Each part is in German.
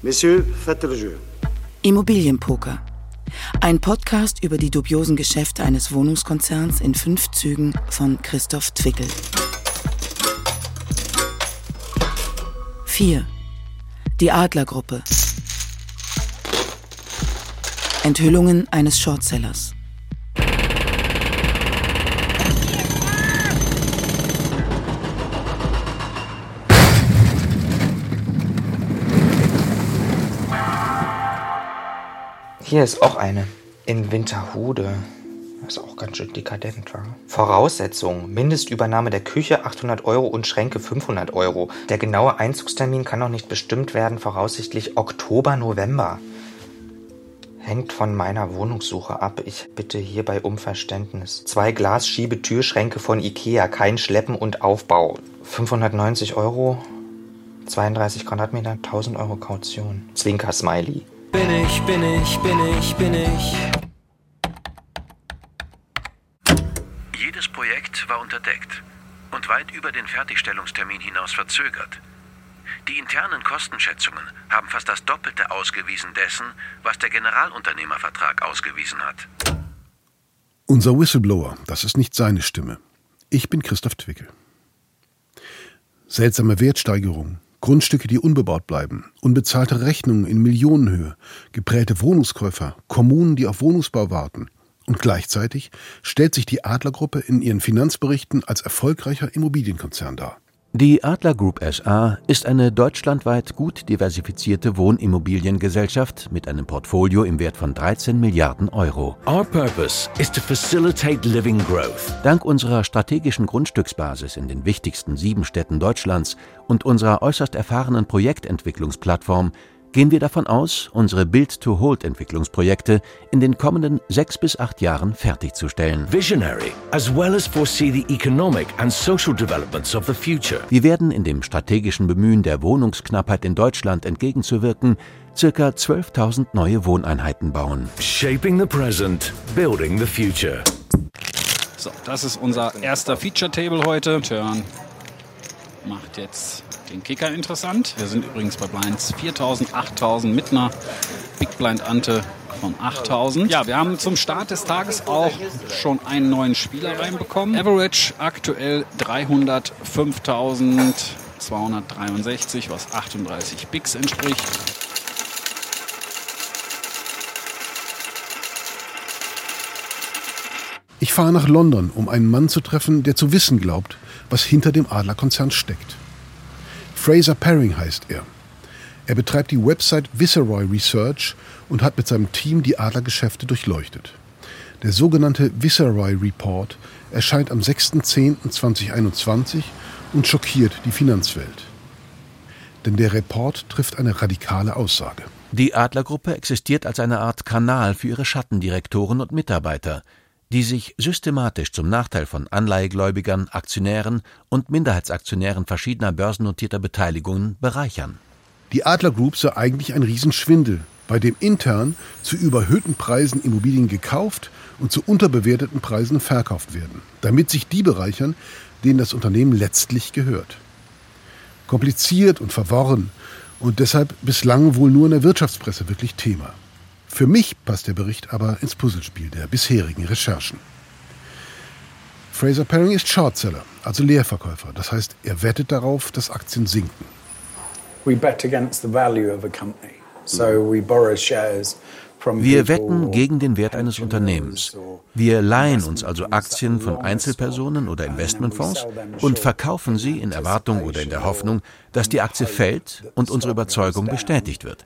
Messieurs, faites le jeu. Immobilienpoker. Ein Podcast über die dubiosen Geschäfte eines Wohnungskonzerns in fünf Zügen von Christoph Twickel. 4. Die Adlergruppe. Enthüllungen eines Shortsellers. Hier ist auch eine. In Winterhude. Das ist auch ganz schön dekadent, war. Voraussetzung: Mindestübernahme der Küche 800 Euro und Schränke 500 Euro. Der genaue Einzugstermin kann noch nicht bestimmt werden, voraussichtlich Oktober, November. Hängt von meiner Wohnungssuche ab. Ich bitte hierbei um Verständnis. Zwei Glasschiebetürschränke von Ikea, kein Schleppen und Aufbau. 590 Euro, 32 Quadratmeter, 1000 Euro Kaution. Zwinker-Smiley. Bin ich, bin ich, bin ich, bin ich. Jedes Projekt war unterdeckt und weit über den Fertigstellungstermin hinaus verzögert. Die internen Kostenschätzungen haben fast das Doppelte ausgewiesen dessen, was der Generalunternehmervertrag ausgewiesen hat. Unser Whistleblower, das ist nicht seine Stimme. Ich bin Christoph Twickel. Seltsame Wertsteigerung, Grundstücke, die unbebaut bleiben, unbezahlte Rechnungen in Millionenhöhe, geprägte Wohnungskäufer, Kommunen, die auf Wohnungsbau warten. Und gleichzeitig stellt sich die Adlergruppe in ihren Finanzberichten als erfolgreicher Immobilienkonzern dar. Die Adler Group SA ist eine deutschlandweit gut diversifizierte Wohnimmobiliengesellschaft mit einem Portfolio im Wert von 13 Milliarden Euro. Our purpose is to facilitate living growth. Dank unserer strategischen Grundstücksbasis in den wichtigsten sieben Städten Deutschlands und unserer äußerst erfahrenen Projektentwicklungsplattform gehen wir davon aus, unsere Build-to-Hold-Entwicklungsprojekte in den kommenden sechs bis acht Jahren fertigzustellen. Visionary, as well as foresee the economic and social developments of the future. Wir werden in dem strategischen Bemühen der Wohnungsknappheit in Deutschland entgegenzuwirken, circa 12.000 neue Wohneinheiten bauen. Shaping the present, building the future. So, das ist unser erster Feature Table heute. Turn macht jetzt den Kicker interessant. Wir sind übrigens bei Blinds 4000, 8000 mit einer Big Blind Ante von 8000. Ja, wir haben zum Start des Tages auch schon einen neuen Spieler reinbekommen. Average aktuell 305.263, was 38 Bigs entspricht. Ich fahre nach London, um einen Mann zu treffen, der zu wissen glaubt, was hinter dem Adlerkonzern steckt. Fraser Paring heißt er. Er betreibt die Website Viceroy Research und hat mit seinem Team die Adlergeschäfte durchleuchtet. Der sogenannte Viceroy Report erscheint am 6.10.2021 und schockiert die Finanzwelt. Denn der Report trifft eine radikale Aussage. Die Adlergruppe existiert als eine Art Kanal für ihre Schattendirektoren und Mitarbeiter, die sich systematisch zum Nachteil von Anleihegläubigern, Aktionären und Minderheitsaktionären verschiedener börsennotierter Beteiligungen bereichern. Die Adler Group sei eigentlich ein Riesenschwindel, bei dem intern zu überhöhten Preisen Immobilien gekauft und zu unterbewerteten Preisen verkauft werden, damit sich die bereichern, denen das Unternehmen letztlich gehört. Kompliziert und verworren und deshalb bislang wohl nur in der Wirtschaftspresse wirklich Thema. Für mich passt der Bericht aber ins Puzzlespiel der bisherigen Recherchen. Fraser Paring ist Shortseller, also Leerverkäufer. Das heißt, er wettet darauf, dass Aktien sinken. We bet against the value of a company. So we borrow shares wir wetten gegen den Wert eines Unternehmens. Wir leihen uns also Aktien von Einzelpersonen oder Investmentfonds und verkaufen sie in Erwartung oder in der Hoffnung, dass die Aktie fällt und unsere Überzeugung bestätigt wird.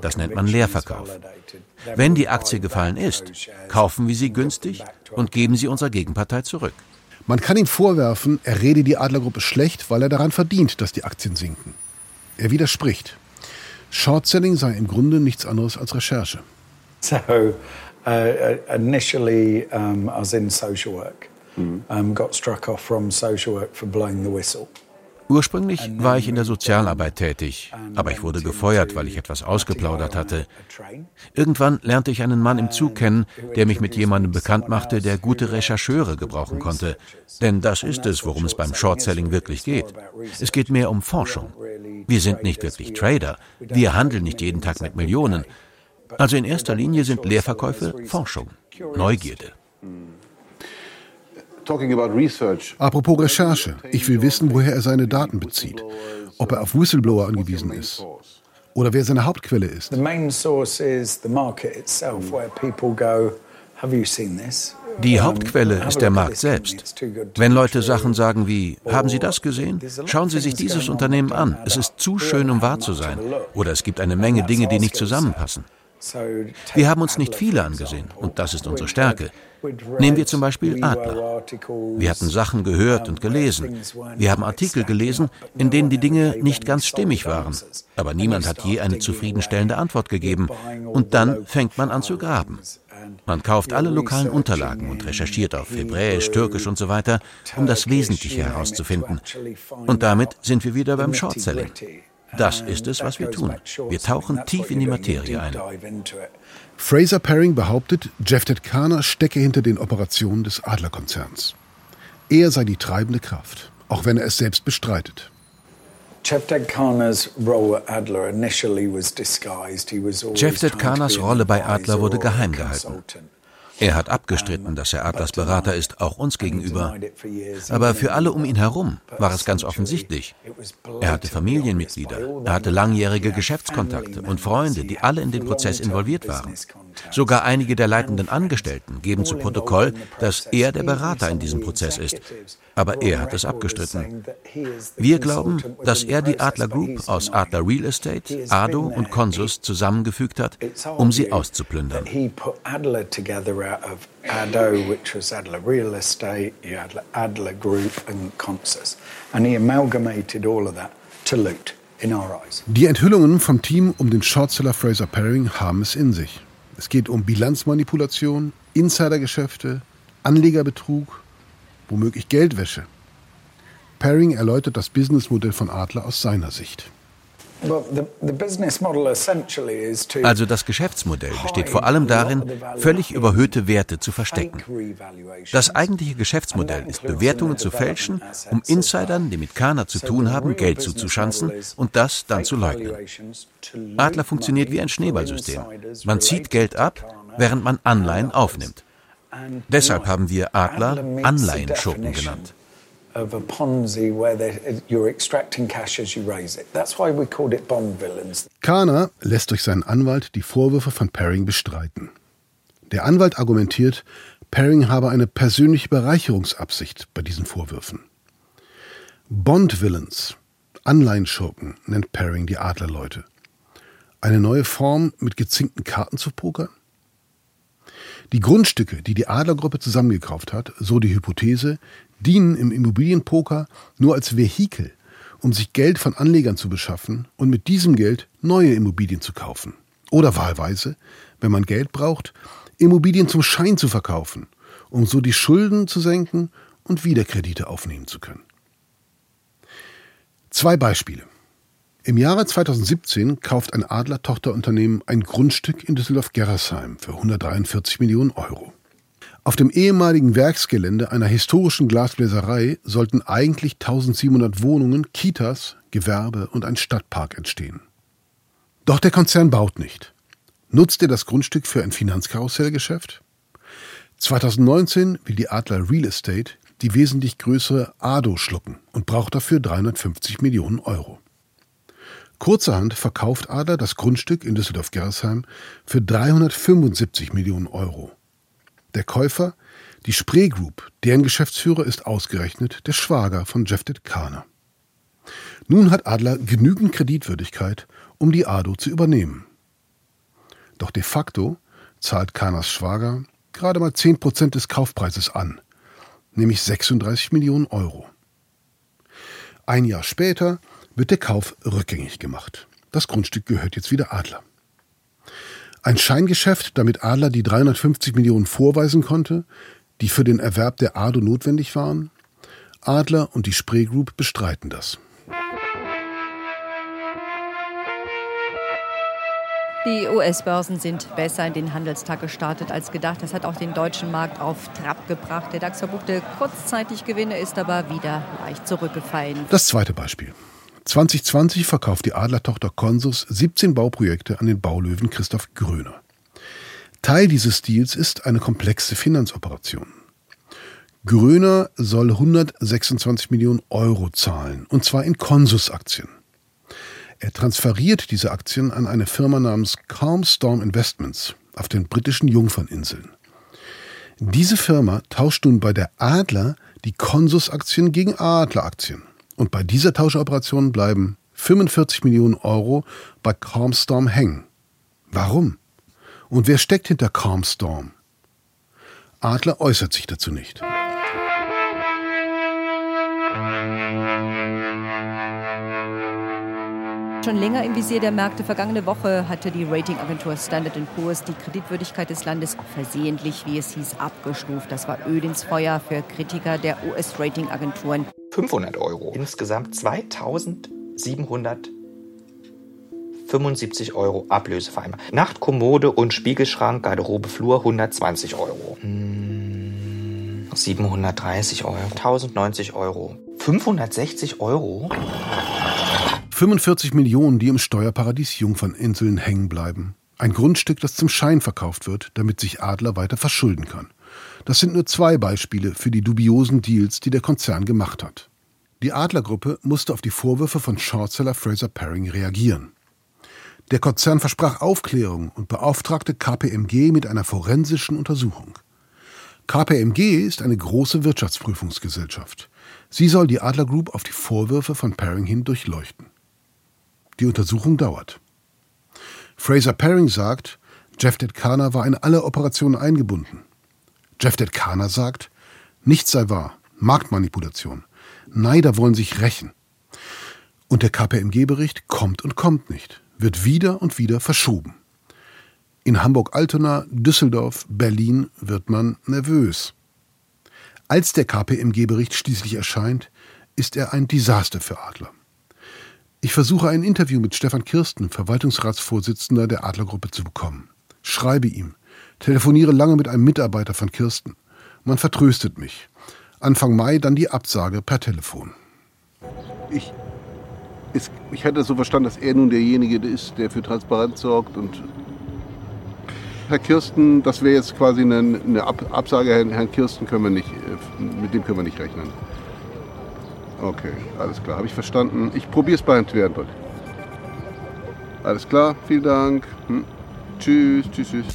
Das nennt man Leerverkauf. Wenn die Aktie gefallen ist, kaufen wir sie günstig und geben sie unserer Gegenpartei zurück. Man kann ihm vorwerfen, er rede die Adlergruppe schlecht, weil er daran verdient, dass die Aktien sinken. Er widerspricht. Shortselling sei im Grunde nichts anderes als Recherche. So uh, initially, um, I was in social work. Um, got struck off from social work for blowing the whistle. Ursprünglich war ich in der Sozialarbeit tätig, aber ich wurde gefeuert, weil ich etwas ausgeplaudert hatte. Irgendwann lernte ich einen Mann im Zug kennen, der mich mit jemandem bekannt machte, der gute Rechercheure gebrauchen konnte. Denn das ist es, worum es beim Shortselling wirklich geht. Es geht mehr um Forschung. Wir sind nicht wirklich Trader. Wir handeln nicht jeden Tag mit Millionen. Also in erster Linie sind Leerverkäufe Forschung, Neugierde. Apropos Recherche. Ich will wissen, woher er seine Daten bezieht. Ob er auf Whistleblower angewiesen ist. Oder wer seine Hauptquelle ist. The main source is the market itself, where people go, have you seen this? Die Hauptquelle ist der Markt selbst. Wenn Leute Sachen sagen wie, haben Sie das gesehen? Schauen Sie sich dieses Unternehmen an. Es ist zu schön, um wahr zu sein. Oder es gibt eine Menge Dinge, die nicht zusammenpassen. Wir haben uns nicht viele angesehen und das ist unsere Stärke. Nehmen wir zum Beispiel Adler. Wir hatten Sachen gehört und gelesen. Wir haben Artikel gelesen, in denen die Dinge nicht ganz stimmig waren. Aber niemand hat je eine zufriedenstellende Antwort gegeben. Und dann fängt man an zu graben. Man kauft alle lokalen Unterlagen und recherchiert auf Hebräisch, Türkisch und so weiter, um das Wesentliche herauszufinden. Und damit sind wir wieder beim Short-Selling. Das ist es, was wir tun. Wir tauchen tief in die Materie ein. Fraser Paring behauptet, Jeff Kana stecke hinter den Operationen des Adler-Konzerns. Er sei die treibende Kraft, auch wenn er es selbst bestreitet. Jeff Kanas Rolle bei Adler wurde geheim gehalten. Er hat abgestritten, dass er Adlers Berater ist, auch uns gegenüber. Aber für alle um ihn herum war es ganz offensichtlich. Er hatte Familienmitglieder, er hatte langjährige Geschäftskontakte und Freunde, die alle in den Prozess involviert waren. Sogar einige der leitenden Angestellten geben zu Protokoll, dass er der Berater in diesem Prozess ist. Aber er hat es abgestritten. Wir glauben, dass er die Adler Group aus Adler Real Estate, Ado und Consus zusammengefügt hat, um sie auszuplündern out of Addo, which was Adler Real Estate, you had Adler Group and Consus. And he amalgamated all of that to loot. In our eyes. Die Enthüllungen vom Team um den Shortseller Fraser Paring haben es in sich. Es geht um Bilanzmanipulation, Insidergeschäfte, Anlegerbetrug, womöglich Geldwäsche. Paring erläutert das Businessmodell von Adler aus seiner Sicht. Also das Geschäftsmodell besteht vor allem darin, völlig überhöhte Werte zu verstecken. Das eigentliche Geschäftsmodell ist, Bewertungen zu fälschen, um Insidern, die mit Kana zu tun haben, Geld zuzuschanzen und das dann zu leugnen. Adler funktioniert wie ein Schneeballsystem. Man zieht Geld ab, während man Anleihen aufnimmt. Deshalb haben wir Adler Anleihenschurken genannt of a Ponzi where you're extracting cash as you raise it. That's why we called it bond villains. Kana lässt durch seinen Anwalt die Vorwürfe von Paring bestreiten. Der Anwalt argumentiert, Paring habe eine persönliche Bereicherungsabsicht bei diesen Vorwürfen. Bond Villains, Anleihenschurken, nennt Paring die Adlerleute. Eine neue Form, mit gezinkten Karten zu pokern? Die Grundstücke, die die Adlergruppe zusammengekauft hat, so die Hypothese, dienen im Immobilienpoker nur als Vehikel, um sich Geld von Anlegern zu beschaffen und mit diesem Geld neue Immobilien zu kaufen. Oder wahlweise, wenn man Geld braucht, Immobilien zum Schein zu verkaufen, um so die Schulden zu senken und wieder Kredite aufnehmen zu können. Zwei Beispiele. Im Jahre 2017 kauft ein Adler-Tochterunternehmen ein Grundstück in Düsseldorf-Gerresheim für 143 Millionen Euro. Auf dem ehemaligen Werksgelände einer historischen Glasbläserei sollten eigentlich 1700 Wohnungen, Kitas, Gewerbe und ein Stadtpark entstehen. Doch der Konzern baut nicht. Nutzt er das Grundstück für ein Finanzkarussellgeschäft? 2019 will die Adler Real Estate die wesentlich größere ADO schlucken und braucht dafür 350 Millionen Euro. Kurzerhand verkauft Adler das Grundstück in Düsseldorf-Gerresheim für 375 Millionen Euro. Der Käufer, die Spree Group, deren Geschäftsführer ist ausgerechnet der Schwager von Jeffted Kahner. Nun hat Adler genügend Kreditwürdigkeit, um die ADO zu übernehmen. Doch de facto zahlt Kahners Schwager gerade mal 10% des Kaufpreises an, nämlich 36 Millionen Euro. Ein Jahr später wird der Kauf rückgängig gemacht. Das Grundstück gehört jetzt wieder Adler. Ein Scheingeschäft, damit Adler die 350 Millionen vorweisen konnte, die für den Erwerb der ADO notwendig waren? Adler und die Spree Group bestreiten das. Die US-Börsen sind besser in den Handelstag gestartet als gedacht. Das hat auch den deutschen Markt auf Trab gebracht. Der DAX verbuchte kurzzeitig Gewinne, ist aber wieder leicht zurückgefallen. Das zweite Beispiel. 2020 verkauft die Adlertochter Consus 17 Bauprojekte an den Baulöwen Christoph Gröner. Teil dieses Deals ist eine komplexe Finanzoperation. Gröner soll 126 Millionen Euro zahlen, und zwar in Consus-Aktien. Er transferiert diese Aktien an eine Firma namens Calm Storm Investments auf den britischen Jungferninseln. Diese Firma tauscht nun bei der Adler die Consus-Aktien gegen Adler-Aktien. Und bei dieser Tauscheoperation bleiben 45 Millionen Euro bei Calmstorm hängen. Warum? Und wer steckt hinter Calmstorm? Adler äußert sich dazu nicht. Schon länger im Visier der Märkte. Vergangene Woche hatte die Ratingagentur Standard Poor's die Kreditwürdigkeit des Landes versehentlich, wie es hieß, abgestuft. Das war Öl ins Feuer für Kritiker der US-Ratingagenturen. 500 Euro. Insgesamt 2775 Euro Ablöse vereinbart. Nachtkommode und Spiegelschrank, Garderobe, Flur 120 Euro. 730 Euro. 1090 Euro. 560 Euro? 45 Millionen, die im Steuerparadies Jungferninseln hängen bleiben. Ein Grundstück, das zum Schein verkauft wird, damit sich Adler weiter verschulden kann. Das sind nur zwei Beispiele für die dubiosen Deals, die der Konzern gemacht hat. Die Adlergruppe musste auf die Vorwürfe von Shortseller Fraser Paring reagieren. Der Konzern versprach Aufklärung und beauftragte KPMG mit einer forensischen Untersuchung. KPMG ist eine große Wirtschaftsprüfungsgesellschaft. Sie soll die Adler Group auf die Vorwürfe von Paring hin durchleuchten. Die Untersuchung dauert. Fraser Paring sagt, Jeff Detkana war in alle Operationen eingebunden. Jeff Detkana sagt, nichts sei wahr, Marktmanipulation. Neider wollen sich rächen. Und der KPMG-Bericht kommt und kommt nicht, wird wieder und wieder verschoben. In Hamburg-Altona, Düsseldorf, Berlin wird man nervös. Als der KPMG-Bericht schließlich erscheint, ist er ein Desaster für Adler. Ich versuche ein Interview mit Stefan Kirsten, Verwaltungsratsvorsitzender der Adlergruppe, zu bekommen. Schreibe ihm, telefoniere lange mit einem Mitarbeiter von Kirsten. Man vertröstet mich. Anfang Mai dann die Absage per Telefon. Ich, ist, ich hatte so verstanden, dass er nun derjenige ist, der für Transparenz sorgt und Herr Kirsten, das wäre jetzt quasi eine, eine Absage, Herrn Kirsten können wir nicht, äh, mit dem können wir nicht rechnen. Okay, alles klar, habe ich verstanden. Ich probiere es bei Twernbrück. Alles klar, vielen Dank. Hm. Tschüss, tschüss, tschüss.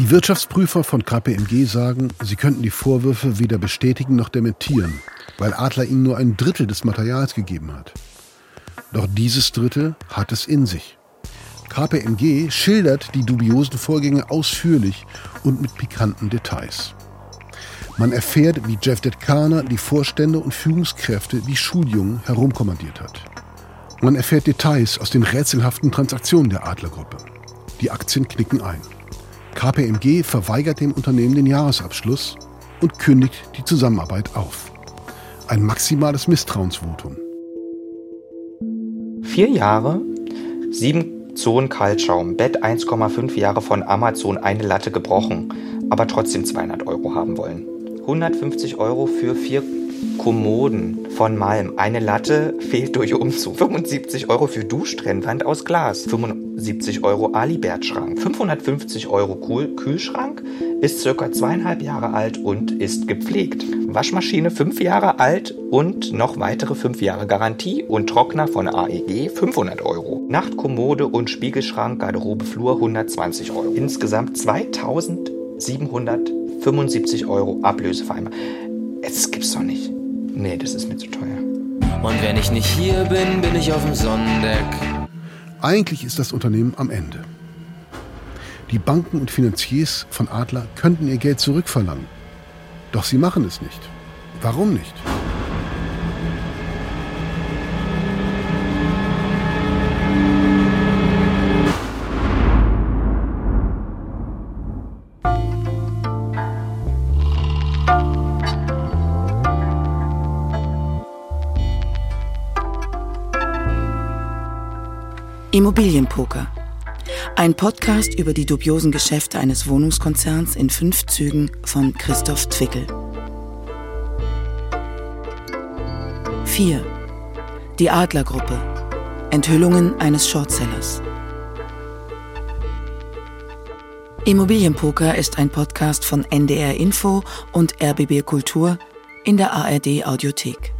Die Wirtschaftsprüfer von KPMG sagen, sie könnten die Vorwürfe weder bestätigen noch dementieren, weil Adler ihnen nur ein Drittel des Materials gegeben hat. Doch dieses Drittel hat es in sich. KPMG schildert die dubiosen Vorgänge ausführlich und mit pikanten Details. Man erfährt, wie Jeff Detkana die Vorstände und Führungskräfte wie Schuljungen herumkommandiert hat. Man erfährt Details aus den rätselhaften Transaktionen der Adlergruppe. Die Aktien knicken ein. KPMG verweigert dem Unternehmen den Jahresabschluss und kündigt die Zusammenarbeit auf. Ein maximales Misstrauensvotum. Vier Jahre, sieben Zonen Kaltschaum, Bett 1,5 Jahre von Amazon, eine Latte gebrochen, aber trotzdem 200 Euro haben wollen. 150 Euro für vier Kommoden von Malm. Eine Latte fehlt durch Umzug. 75 Euro für Duschtrennwand aus Glas. 75 Euro Alibert-Schrank. 550 Euro Kühlschrank. Ist circa zweieinhalb Jahre alt und ist gepflegt. Waschmaschine fünf Jahre alt und noch weitere fünf Jahre Garantie und Trockner von AEG 500 Euro. Nachtkommode und Spiegelschrank, Garderobe, Flur 120 Euro. Insgesamt 2700 75 Euro Ablöse vereinbart. Das gibt's doch nicht. Nee, das ist mir zu teuer. Und wenn ich nicht hier bin, bin ich auf dem Sonnendeck. Eigentlich ist das Unternehmen am Ende. Die Banken und Finanziers von Adler könnten ihr Geld zurückverlangen. Doch sie machen es nicht. Warum nicht? Immobilienpoker. Ein Podcast über die dubiosen Geschäfte eines Wohnungskonzerns in fünf Zügen von Christoph Twickel. 4. Die Adlergruppe. Enthüllungen eines Shortsellers. Immobilienpoker ist ein Podcast von NDR Info und RBB Kultur in der ARD Audiothek.